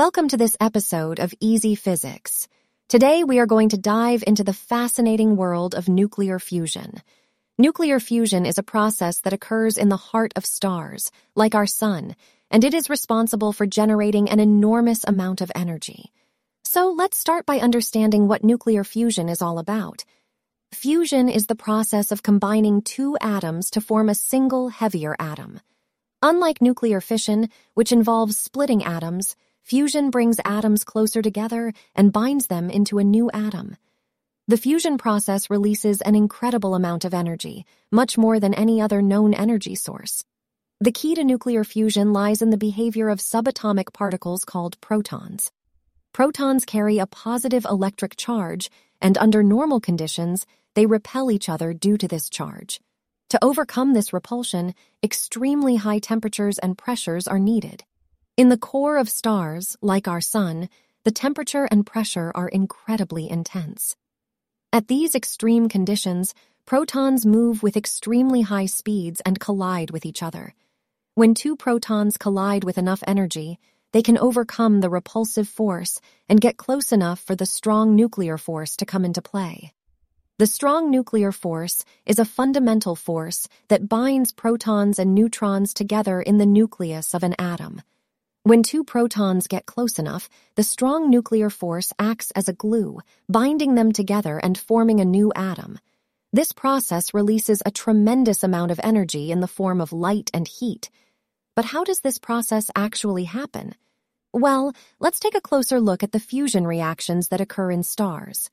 Welcome to this episode of Easy Physics. Today we are going to dive into the fascinating world of nuclear fusion. Nuclear fusion is a process that occurs in the heart of stars, like our sun, and it is responsible for generating an enormous amount of energy. So let's start by understanding what nuclear fusion is all about. Fusion is the process of combining two atoms to form a single heavier atom. Unlike nuclear fission, which involves splitting atoms, Fusion brings atoms closer together and binds them into a new atom. The fusion process releases an incredible amount of energy, much more than any other known energy source. The key to nuclear fusion lies in the behavior of subatomic particles called protons. Protons carry a positive electric charge, and under normal conditions, they repel each other due to this charge. To overcome this repulsion, extremely high temperatures and pressures are needed. In the core of stars, like our Sun, the temperature and pressure are incredibly intense. At these extreme conditions, protons move with extremely high speeds and collide with each other. When two protons collide with enough energy, they can overcome the repulsive force and get close enough for the strong nuclear force to come into play. The strong nuclear force is a fundamental force that binds protons and neutrons together in the nucleus of an atom. When two protons get close enough, the strong nuclear force acts as a glue, binding them together and forming a new atom. This process releases a tremendous amount of energy in the form of light and heat. But how does this process actually happen? Well, let's take a closer look at the fusion reactions that occur in stars.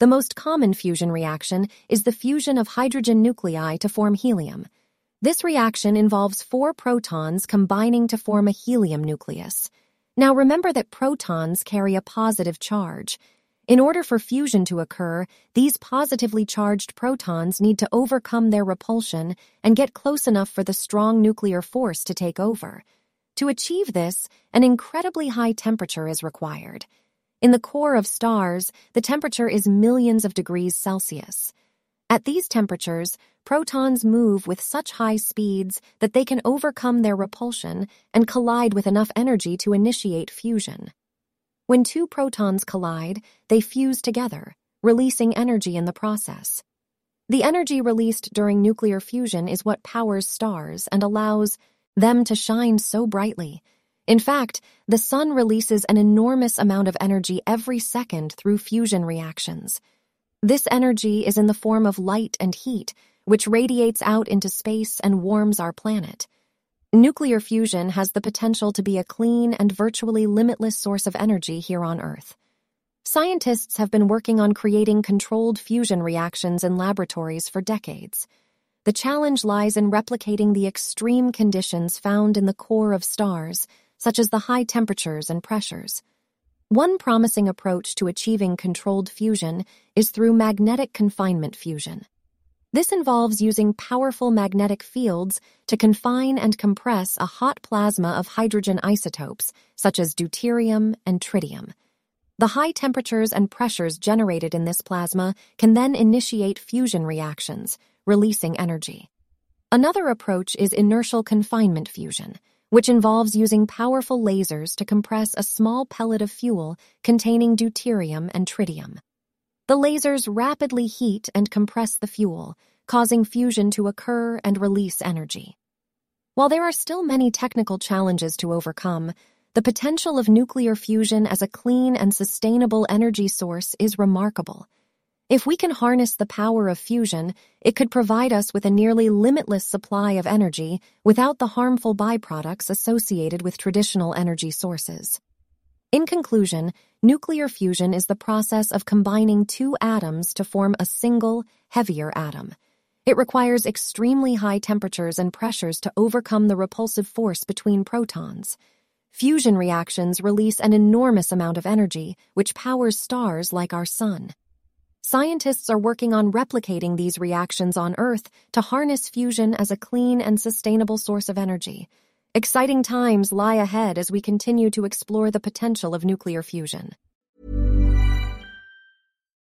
The most common fusion reaction is the fusion of hydrogen nuclei to form helium. This reaction involves four protons combining to form a helium nucleus. Now remember that protons carry a positive charge. In order for fusion to occur, these positively charged protons need to overcome their repulsion and get close enough for the strong nuclear force to take over. To achieve this, an incredibly high temperature is required. In the core of stars, the temperature is millions of degrees Celsius. At these temperatures, protons move with such high speeds that they can overcome their repulsion and collide with enough energy to initiate fusion. When two protons collide, they fuse together, releasing energy in the process. The energy released during nuclear fusion is what powers stars and allows them to shine so brightly. In fact, the sun releases an enormous amount of energy every second through fusion reactions. This energy is in the form of light and heat, which radiates out into space and warms our planet. Nuclear fusion has the potential to be a clean and virtually limitless source of energy here on Earth. Scientists have been working on creating controlled fusion reactions in laboratories for decades. The challenge lies in replicating the extreme conditions found in the core of stars, such as the high temperatures and pressures. One promising approach to achieving controlled fusion is through magnetic confinement fusion. This involves using powerful magnetic fields to confine and compress a hot plasma of hydrogen isotopes, such as deuterium and tritium. The high temperatures and pressures generated in this plasma can then initiate fusion reactions, releasing energy. Another approach is inertial confinement fusion, which involves using powerful lasers to compress a small pellet of fuel containing deuterium and tritium. The lasers rapidly heat and compress the fuel, causing fusion to occur and release energy. While there are still many technical challenges to overcome, the potential of nuclear fusion as a clean and sustainable energy source is remarkable. If we can harness the power of fusion, it could provide us with a nearly limitless supply of energy without the harmful byproducts associated with traditional energy sources. In conclusion, nuclear fusion is the process of combining two atoms to form a single, heavier atom. It requires extremely high temperatures and pressures to overcome the repulsive force between protons. Fusion reactions release an enormous amount of energy, which powers stars like our sun. Scientists are working on replicating these reactions on Earth to harness fusion as a clean and sustainable source of energy. Exciting times lie ahead as we continue to explore the potential of nuclear fusion.